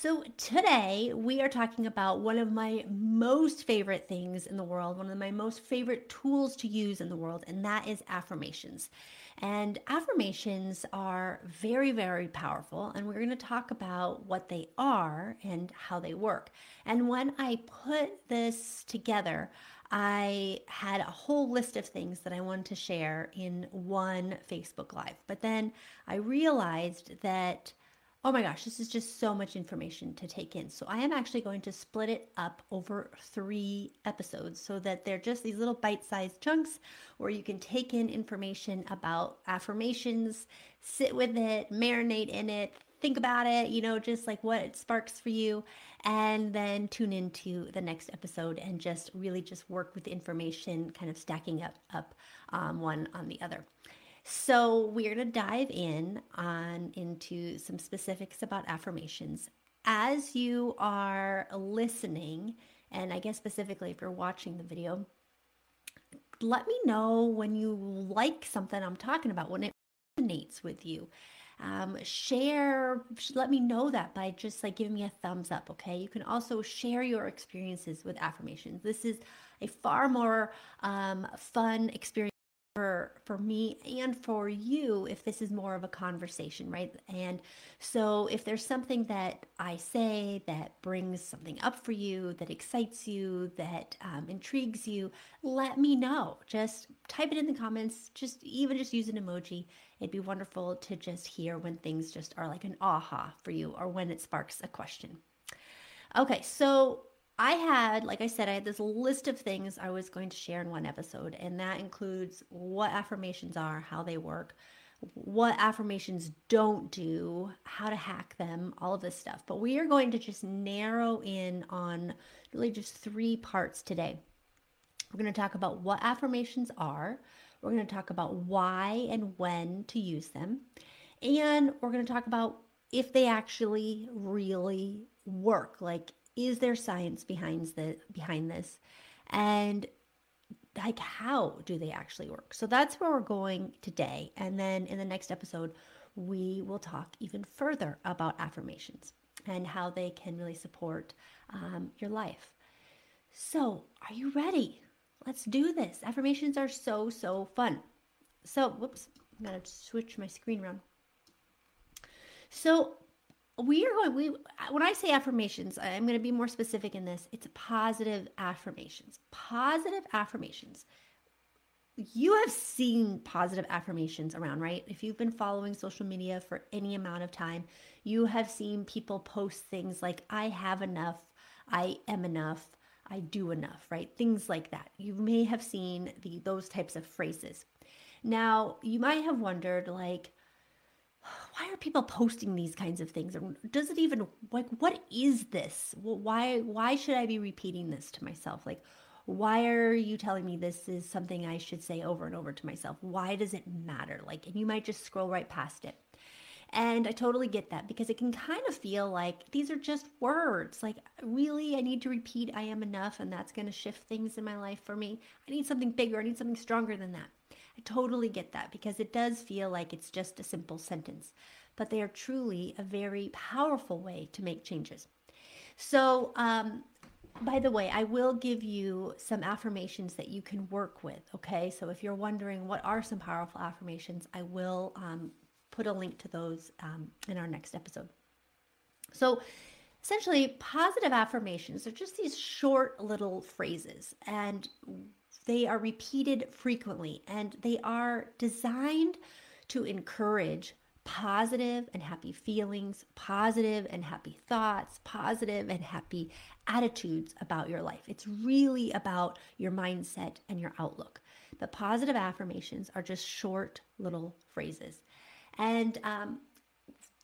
So, today we are talking about one of my most favorite things in the world, one of my most favorite tools to use in the world, and that is affirmations. And affirmations are very, very powerful, and we're going to talk about what they are and how they work. And when I put this together, I had a whole list of things that I wanted to share in one Facebook Live. But then I realized that Oh my gosh, this is just so much information to take in. So I am actually going to split it up over three episodes so that they're just these little bite sized chunks where you can take in information about affirmations, sit with it, marinate in it, think about it, you know, just like what it sparks for you, and then tune into the next episode and just really just work with the information, kind of stacking up up um, one on the other. So we're going to dive in on into some specifics about affirmations. As you are listening, and I guess specifically if you're watching the video, let me know when you like something I'm talking about, when it resonates with you. Um, share, let me know that by just like giving me a thumbs up, okay? You can also share your experiences with affirmations. This is a far more um, fun experience for for me and for you if this is more of a conversation right? And so if there's something that i say that brings something up for you that excites you that um, intrigues you let me know. Just type it in the comments. Just even just use an emoji. It'd be wonderful to just hear when things just are like an aha for you or when it sparks a question. Okay so I had, like I said, I had this list of things I was going to share in one episode, and that includes what affirmations are, how they work, what affirmations don't do, how to hack them, all of this stuff. But we are going to just narrow in on really just three parts today. We're going to talk about what affirmations are, we're going to talk about why and when to use them, and we're going to talk about if they actually really work. Like, is there science behind the behind this? And like how do they actually work? So that's where we're going today. And then in the next episode we will talk even further about affirmations and how they can really support um, your life. So are you ready? Let's do this. Affirmations are so so fun. So whoops i'm gonna switch my screen around. So we are going we uh, when i say affirmations i'm going to be more specific in this. It's positive affirmations. Positive affirmations. You have seen positive affirmations around right? If you've been following social media for any amount of time you have seen people post things like i have enough. I am enough. I do enough right? Things like that. You may have seen the those types of phrases. Now you might have wondered like why are people posting these kinds of things And does it even like what is this why why should i be repeating this to myself like why are you telling me this is something i should say over and over to myself why does it matter like and you might just scroll right past it and I totally get that because it can kind of feel like these are just words. Like, really, I need to repeat I am enough, and that's going to shift things in my life for me. I need something bigger. I need something stronger than that. I totally get that because it does feel like it's just a simple sentence, but they are truly a very powerful way to make changes. So, um, by the way, I will give you some affirmations that you can work with. Okay. So, if you're wondering what are some powerful affirmations, I will um, put a link to those um, in our next episode. So, essentially, positive affirmations are just these short little phrases, and they are repeated frequently and they are designed to encourage positive and happy feelings, positive and happy thoughts, positive and happy attitudes about your life. It's really about your mindset and your outlook. The positive affirmations are just short little phrases. And um,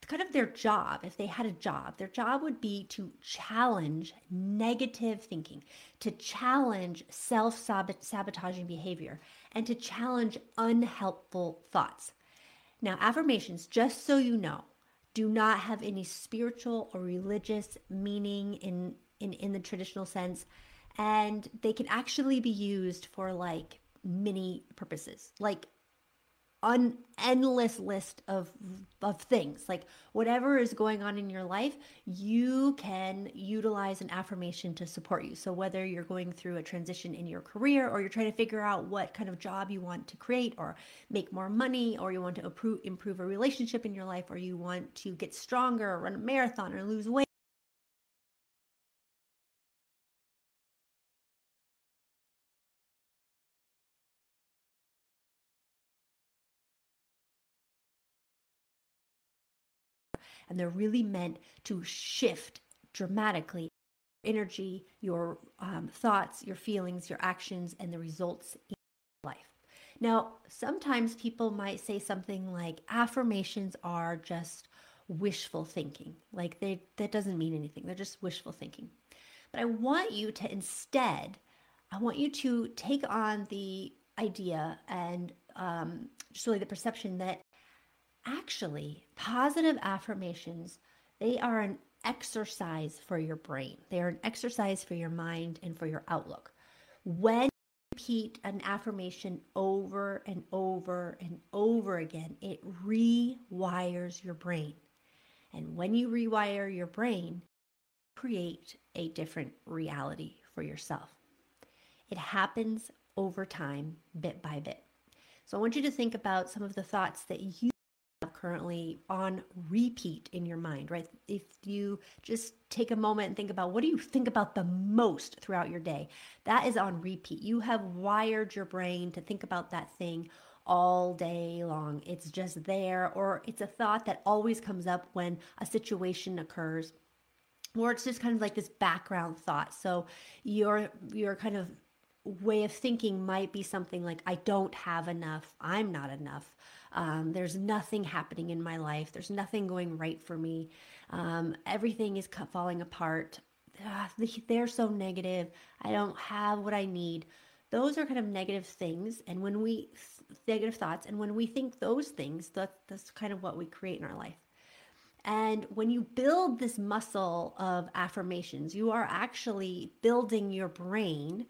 kind of their job, if they had a job, their job would be to challenge negative thinking, to challenge self sabotaging behavior, and to challenge unhelpful thoughts. Now, affirmations, just so you know, do not have any spiritual or religious meaning in, in, in the traditional sense. And they can actually be used for like many purposes. Like an endless list of of things. Like whatever is going on in your life you can utilize an affirmation to support you. So whether you're going through a transition in your career or you're trying to figure out what kind of job you want to create or make more money or you want to improve improve a relationship in your life or you want to get stronger or run a marathon or lose weight and they're really meant to shift dramatically energy, your um, thoughts, your feelings, your actions, and the results in life. Now, sometimes people might say something like affirmations are just wishful thinking. Like they that doesn't mean anything. They're just wishful thinking. But I want you to instead, I want you to take on the idea and um, just really the perception that actually positive affirmations they are an exercise for your brain. They are an exercise for your mind and for your outlook. When you repeat an affirmation over and over and over again it rewires your brain. And when you rewire your brain create a different reality for yourself. It happens over time bit by bit. So i want you to think about some of the thoughts that you currently on repeat in your mind, right? If you just take a moment and think about what do you think about the most throughout your day, that is on repeat. You have wired your brain to think about that thing all day long. It's just there, or it's a thought that always comes up when a situation occurs or it's just kind of like this background thought so your your kind of way of thinking might be something like i don't have enough i'm not enough um, there's nothing happening in my life. There's nothing going right for me. Um, everything is falling apart. Ah, they're so negative. I don't have what I need. Those are kind of negative things. And when we, negative thoughts, and when we think those things, that, that's kind of what we create in our life. And when you build this muscle of affirmations, you are actually building your brain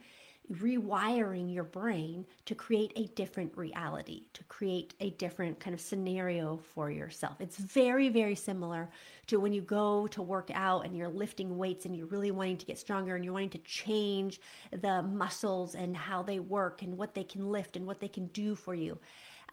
rewiring your brain to create a different reality, to create a different kind of scenario for yourself. It's very, very similar to when you go to work out and you're lifting weights and you're really wanting to get stronger and you're wanting to change the muscles and how they work and what they can lift and what they can do for you.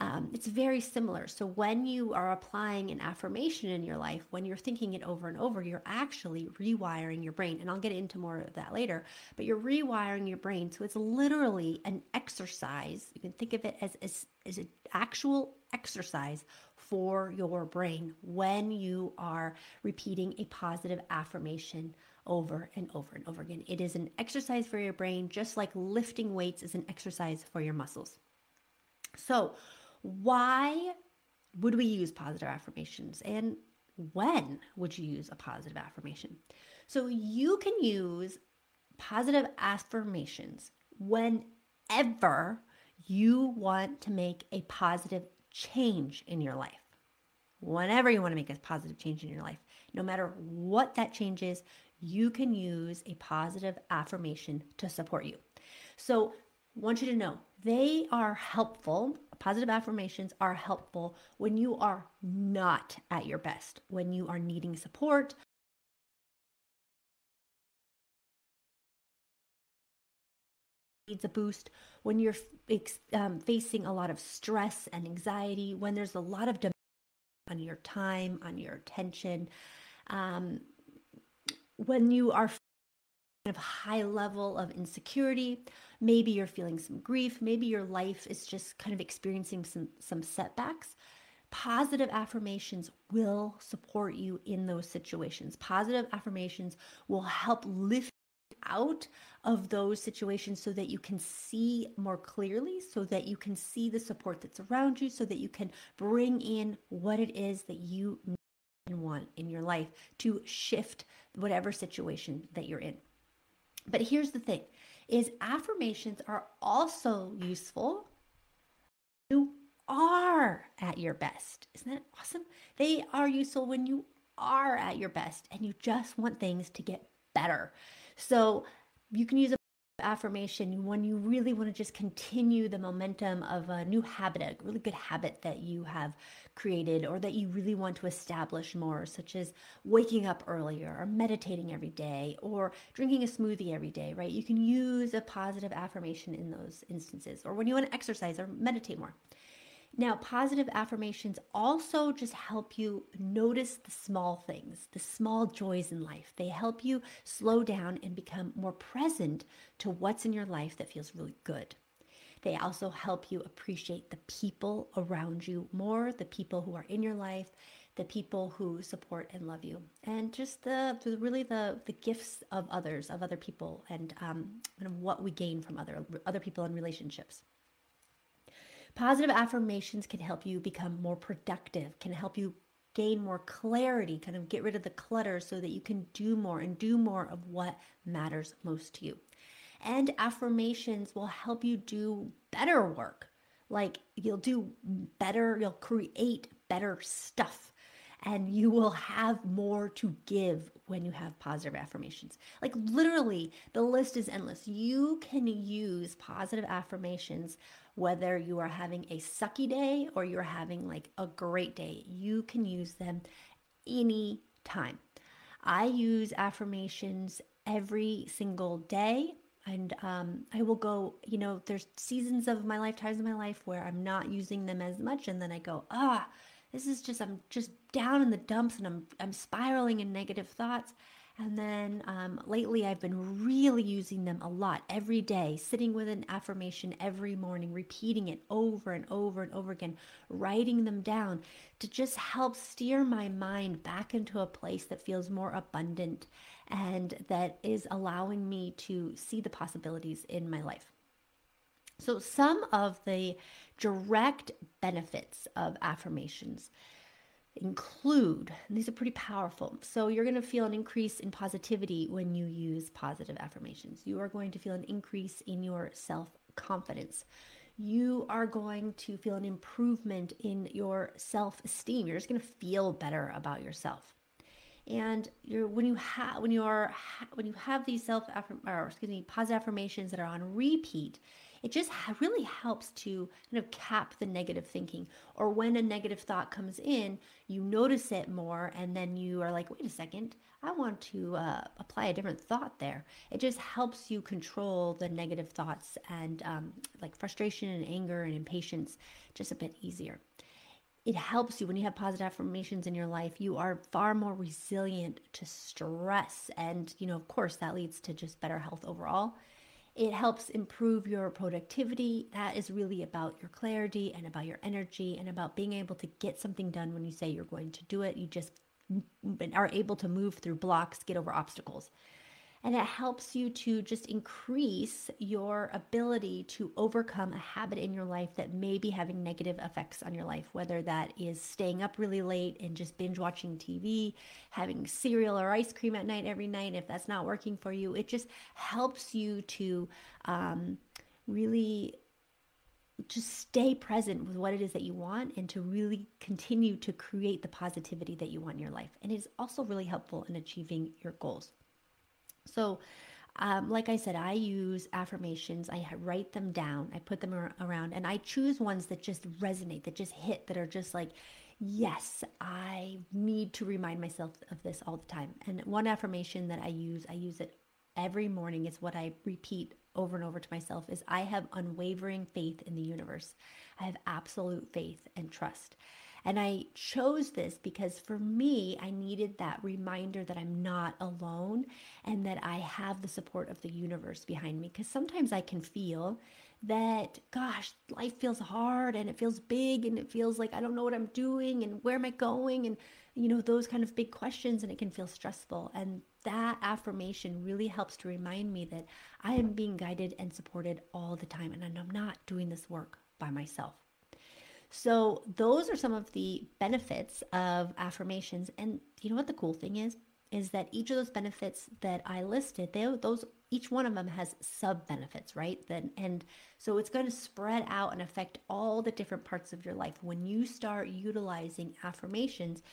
Um, it's very similar. So when you are applying an affirmation in your life, when you're thinking it over and over, you're actually rewiring your brain. And I'll get into more of that later, but you're rewiring your brain. So it's literally an exercise. You can think of it as, as, as an actual exercise for your brain when you are repeating a positive affirmation over and over and over again. It is an exercise for your brain, just like lifting weights is an exercise for your muscles. So, why would we use positive affirmations and when would you use a positive affirmation? So you can use positive affirmations whenever you want to make a positive change in your life. Whenever you want to make a positive change in your life, no matter what that change is, you can use a positive affirmation to support you. So, want you to know they are helpful. Positive affirmations are helpful when you are not at your best, when you are needing support, needs a boost. When you're um, facing a lot of stress and anxiety when there's a lot of demand on your time on your attention um, when you are kind of high level of insecurity maybe you're feeling some grief. Maybe your life is just kind of experiencing some some setbacks. Positive affirmations will support you in those situations. Positive affirmations will help lift out of those situations so that you can see more clearly so that you can see the support that's around you so that you can bring in what it is that you want in your life to shift whatever situation that you're in. But here's the thing is affirmations are also useful you are at your best. Isn't that awesome? They are useful when you are at your best and you just want things to get better. So you can use a affirmation when you really want to just continue the momentum of a new habit, a really good habit that you have created or that you really want to establish more, such as waking up earlier or meditating every day or drinking a smoothie every day, right? You can use a positive affirmation in those instances or when you want to exercise or meditate more. Now, positive affirmations also just help you notice the small things, the small joys in life. They help you slow down and become more present to what's in your life that feels really good. They also help you appreciate the people around you more, the people who are in your life, the people who support and love you, and just the, the really the the gifts of others, of other people, and um, and what we gain from other other people and relationships. Positive affirmations can help you become more productive, can help you gain more clarity, kind of get rid of the clutter so that you can do more and do more of what matters most to you. And affirmations will help you do better work. Like you'll do better, you'll create better stuff and you will have more to give when you have positive affirmations. Like literally, the list is endless. You can use positive affirmations whether you are having a sucky day or you're having like a great day. You can use them any time. I use affirmations every single day. And um, I will go, you know, there's seasons of my life, times in my life where I'm not using them as much. And then I go, ah, this is just, I'm just down in the dumps and I'm, I'm spiraling in negative thoughts. And then um, lately, I've been really using them a lot every day, sitting with an affirmation every morning, repeating it over and over and over again, writing them down to just help steer my mind back into a place that feels more abundant and that is allowing me to see the possibilities in my life. So, some of the direct benefits of affirmations include, these are pretty powerful. So you're going to feel an increase in positivity when you use positive affirmations. You are going to feel an increase in your self confidence. You are going to feel an improvement in your self esteem. You're just going to feel better about yourself. And you're when you have when you are when you have these self affirm or excuse me positive affirmations that are on repeat, it just really helps to kind of cap the negative thinking. Or when a negative thought comes in, you notice it more, and then you are like, wait a second, I want to uh, apply a different thought there. It just helps you control the negative thoughts and um, like frustration and anger and impatience just a bit easier it helps you when you have positive affirmations in your life you are far more resilient to stress and you know of course that leads to just better health overall it helps improve your productivity. That is really about your clarity and about your energy and about being able to get something done when you say you're going to do it. You just are able to move through blocks, get over obstacles and it helps you to just increase your ability to overcome a habit in your life that may be having negative effects on your life, whether that is staying up really late and just binge watching TV, having cereal or ice cream at night every night. If that's not working for you, it just helps you to um, really just stay present with what it is that you want and to really continue to create the positivity that you want in your life. And it is also really helpful in achieving your goals. So, um, like I said, I use affirmations. I write them down. I put them around, and I choose ones that just resonate, that just hit, that are just like, yes, I need to remind myself of this all the time. And one affirmation that I use, I use it every morning. It's what I repeat over and over to myself is I have unwavering faith in the universe. I have absolute faith and trust. And I chose this because for me, I needed that reminder that I'm not alone and that I have the support of the universe behind me. Because sometimes I can feel that, gosh, life feels hard and it feels big and it feels like I don't know what I'm doing and where am I going and, you know, those kind of big questions and it can feel stressful. And that affirmation really helps to remind me that I am being guided and supported all the time and I'm not doing this work by myself. So, those are some of the benefits of affirmations. And you know what the cool thing is? Is that each of those benefits that I listed, they, those each one of them has sub benefits, right? Then and so it's going to spread out and affect all the different parts of your life. When you start utilizing affirmations,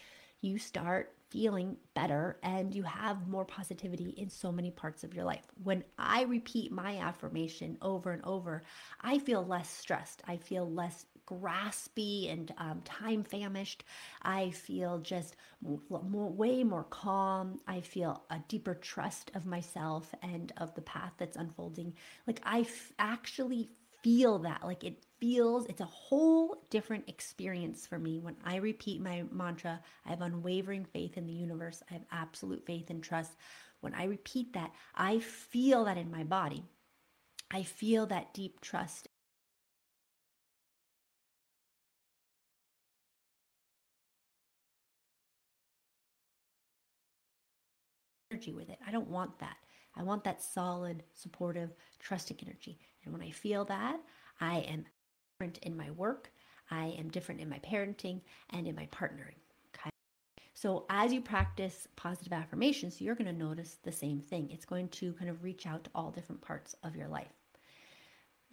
you start feeling better and you have more positivity in so many parts of your life. When I repeat my affirmation over and over, I feel less stressed. I feel less graspy and um, time famished. I feel just way more calm. I feel a deeper trust of myself and of the path that's unfolding. Like I f- actually feel that. Like it feels, it's a whole different experience for me when I repeat my mantra. I have unwavering faith in the universe. I have absolute faith and trust. When I repeat that, I feel that in my body. I feel that deep trust energy with it. I don't want that. I want that solid, supportive, trusting energy. And when I feel that, I am different in my work, I am different in my parenting and in my partnering. Okay. So as you practice positive affirmations, you're going to notice the same thing. It's going to kind of reach out to all different parts of your life.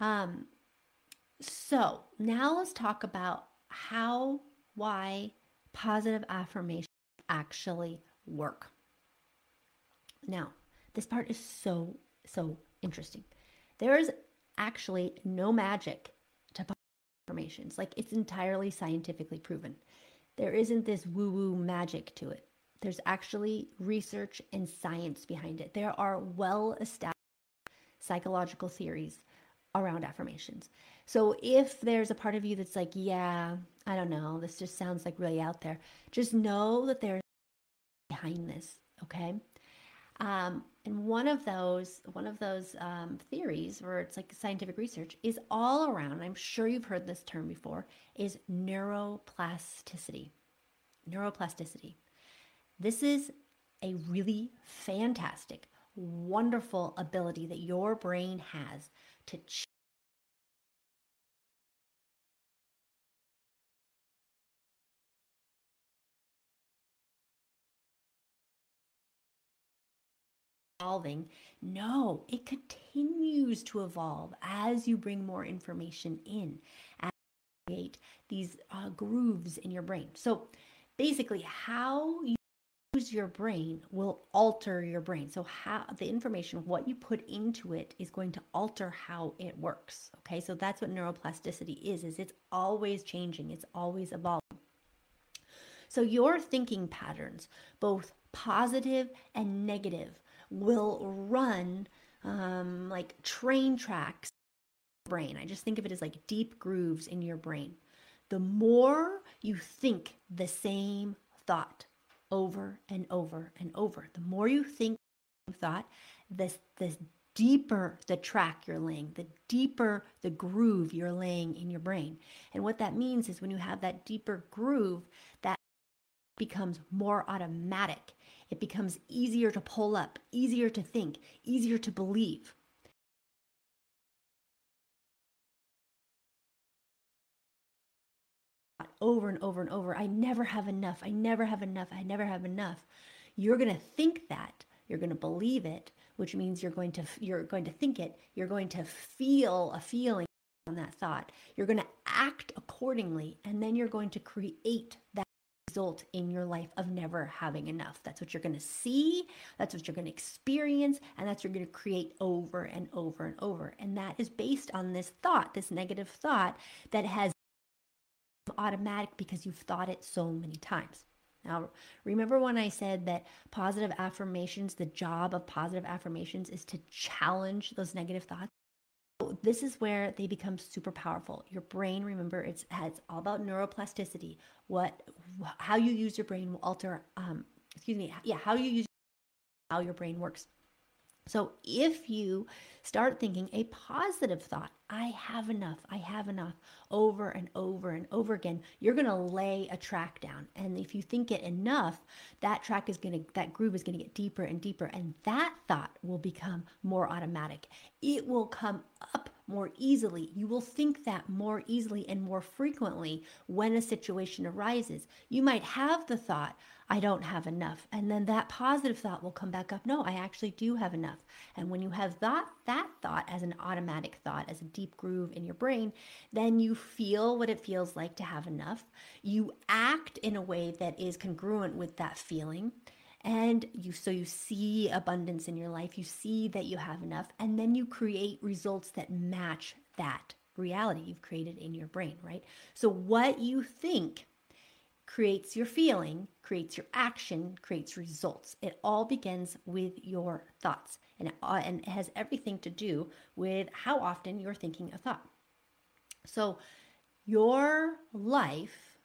Um, so now let's talk about how, why positive affirmations actually work. Now, this part is so, so interesting. There's actually no magic to affirmations. Like it's entirely scientifically proven. There isn't this woo woo magic to it. There's actually research and science behind it. There are well established psychological theories around affirmations. So if there's a part of you that's like, yeah, I don't know, this just sounds like really out there, just know that there's behind this, okay? Um, and one of those, one of those um, theories, where it's like scientific research, is all around. I'm sure you've heard this term before. Is neuroplasticity. Neuroplasticity. This is a really fantastic, wonderful ability that your brain has to evolving. No, it continues to evolve as you bring more information in, and create these uh, grooves in your brain. So basically, how you use your brain will alter your brain. So how the information, what you put into it is going to alter how it works. Okay. So that's what neuroplasticity is, is it's always changing. It's always evolving. So your thinking patterns, both positive and negative, will run um, like train tracks brain. I just think of it as like deep grooves in your brain. The more you think the same thought over and over and over, the more you think thought, this this deeper the track you're laying, the deeper the groove you're laying in your brain. And what that means is when you have that deeper groove, that becomes more automatic it becomes easier to pull up, easier to think, easier to believe. Over and over and over, I never have enough. I never have enough. I never have enough. You're going to think that. You're going to believe it, which means you're going to you're going to think it. You're going to feel a feeling on that thought. You're going to act accordingly, and then you're going to create that result in your life of never having enough. That's what you're going to see, that's what you're going to experience, and that's what you're going to create over and over and over. And that is based on this thought, this negative thought that has automatic because you've thought it so many times. Now, remember when I said that positive affirmations, the job of positive affirmations is to challenge those negative thoughts? This is where they become super powerful. Your brain, remember, it's, it's all about neuroplasticity. What, how you use your brain will alter, um, excuse me, yeah, how you use how your brain works. So if you start thinking a positive thought, I have enough, I have enough, over and over and over again, you're going to lay a track down. And if you think it enough, that track is going to, that groove is going to get deeper and deeper. And that thought will become more automatic. It will come up more easily. You will think that more easily and more frequently when a situation arises. You might have the thought, I don't have enough. And then that positive thought will come back up. No, I actually do have enough. And when you have that that thought as an automatic thought, as a deep groove in your brain, then you feel what it feels like to have enough. You act in a way that is congruent with that feeling and you so you see abundance in your life you see that you have enough and then you create results that match that reality you've created in your brain right? So what you think creates your feeling creates your action creates results. It all begins with your thoughts. And uh, and it has everything to do with how often you're thinking a thought. So your life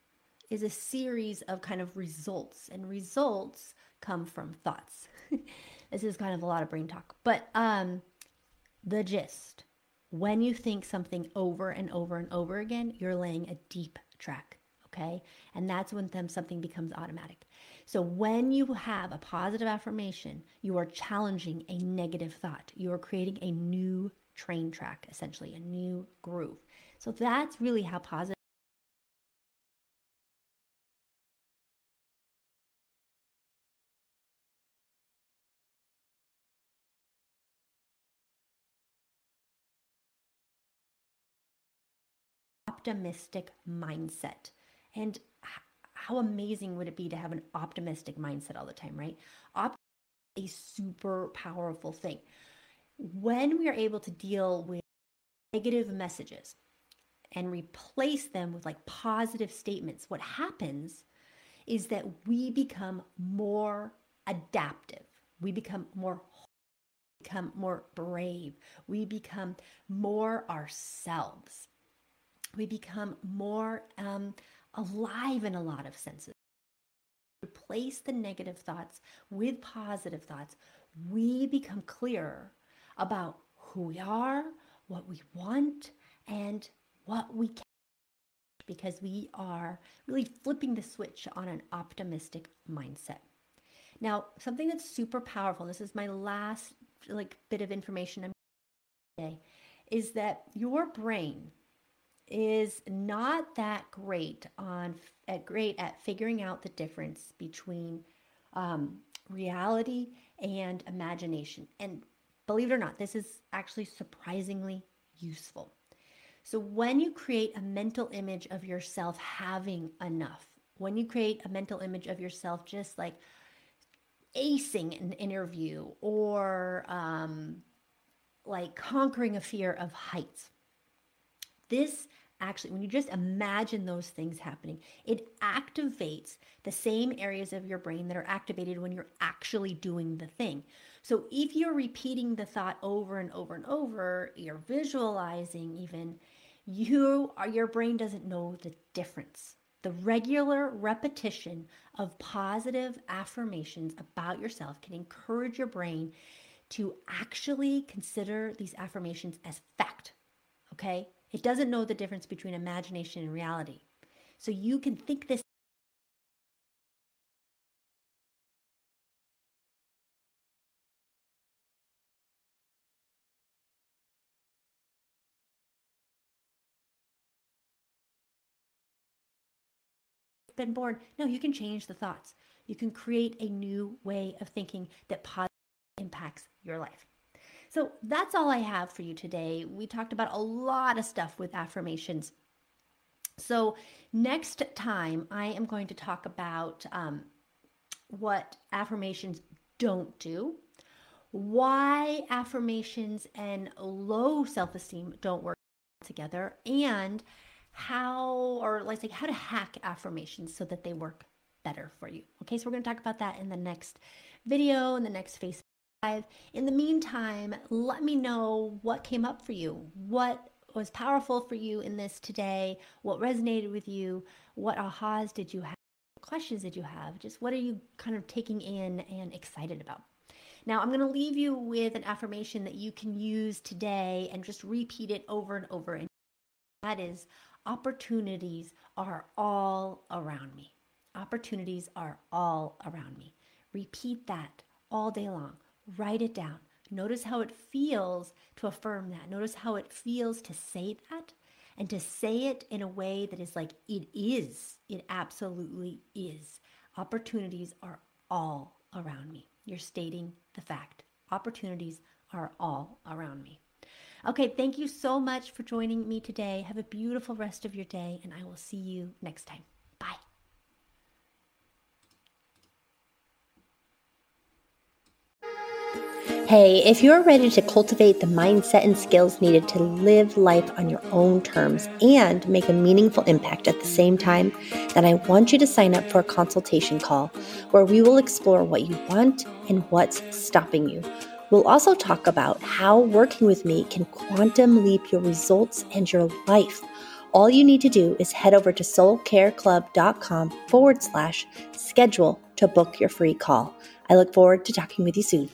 is a series of kind of results. And results come from thoughts. this is kind of a lot of brain talk, but um, the gist when you think something over and over and over again, you're laying a deep track. Okay. And that's when something becomes automatic. So when you have a positive affirmation, you are challenging a negative thought. You are creating a new train track, essentially, a new groove. So that's really how positive optimistic mindset. And how amazing would it be to have an optimistic mindset all the time, right? A super powerful thing. When we are able to deal with negative messages and replace them with like positive statements, what happens is that we become more adaptive. We become more become more brave. We become more ourselves we become more um, alive in a lot of senses. Replace the negative thoughts with positive thoughts. We become clearer about who we are, what we want, and what we can because we are really flipping the switch on an optimistic mindset. Now, something that's super powerful, this is my last like bit of information I'm today, is that your brain is not that great on at great at figuring out the difference between um, reality and imagination. And believe it or not, this is actually surprisingly useful. So when you create a mental image of yourself having enough, when you create a mental image of yourself just like acing an interview or um, like conquering a fear of heights, this actually, when you just imagine those things happening, it activates the same areas of your brain that are activated when you're actually doing the thing. So if you're repeating the thought over and over and over, you're visualizing even, you are, your brain doesn't know the difference. The regular repetition of positive affirmations about yourself can encourage your brain to actually consider these affirmations as fact. Okay? It doesn't know the difference between imagination and reality. So you can think this been born. No, you can change the thoughts. You can create a new way of thinking that positively impacts your life. So that's all I have for you today. We talked about a lot of stuff with affirmations. So next time, I am going to talk about um, what affirmations don't do, why affirmations and low self esteem don't work together, and how, or let's say, how to hack affirmations so that they work better for you. Okay, so we're going to talk about that in the next video, in the next Facebook in the meantime, let me know what came up for you. What was powerful for you in this today? What resonated with you? What ahas did you have? What questions did you have? Just what are you kind of taking in and excited about? Now, I'm going to leave you with an affirmation that you can use today and just repeat it over and over. And that is opportunities are all around me. Opportunities are all around me. Repeat that all day long. Write it down. Notice how it feels to affirm that. Notice how it feels to say that and to say it in a way that is like, it is. It absolutely is. Opportunities are all around me. You're stating the fact. Opportunities are all around me. Okay, thank you so much for joining me today. Have a beautiful rest of your day, and I will see you next time. Hey, if you're ready to cultivate the mindset and skills needed to live life on your own terms and make a meaningful impact at the same time, then I want you to sign up for a consultation call where we will explore what you want and what's stopping you. We'll also talk about how working with me can quantum leap your results and your life. All you need to do is head over to soulcareclub.com forward slash schedule to book your free call. I look forward to talking with you soon.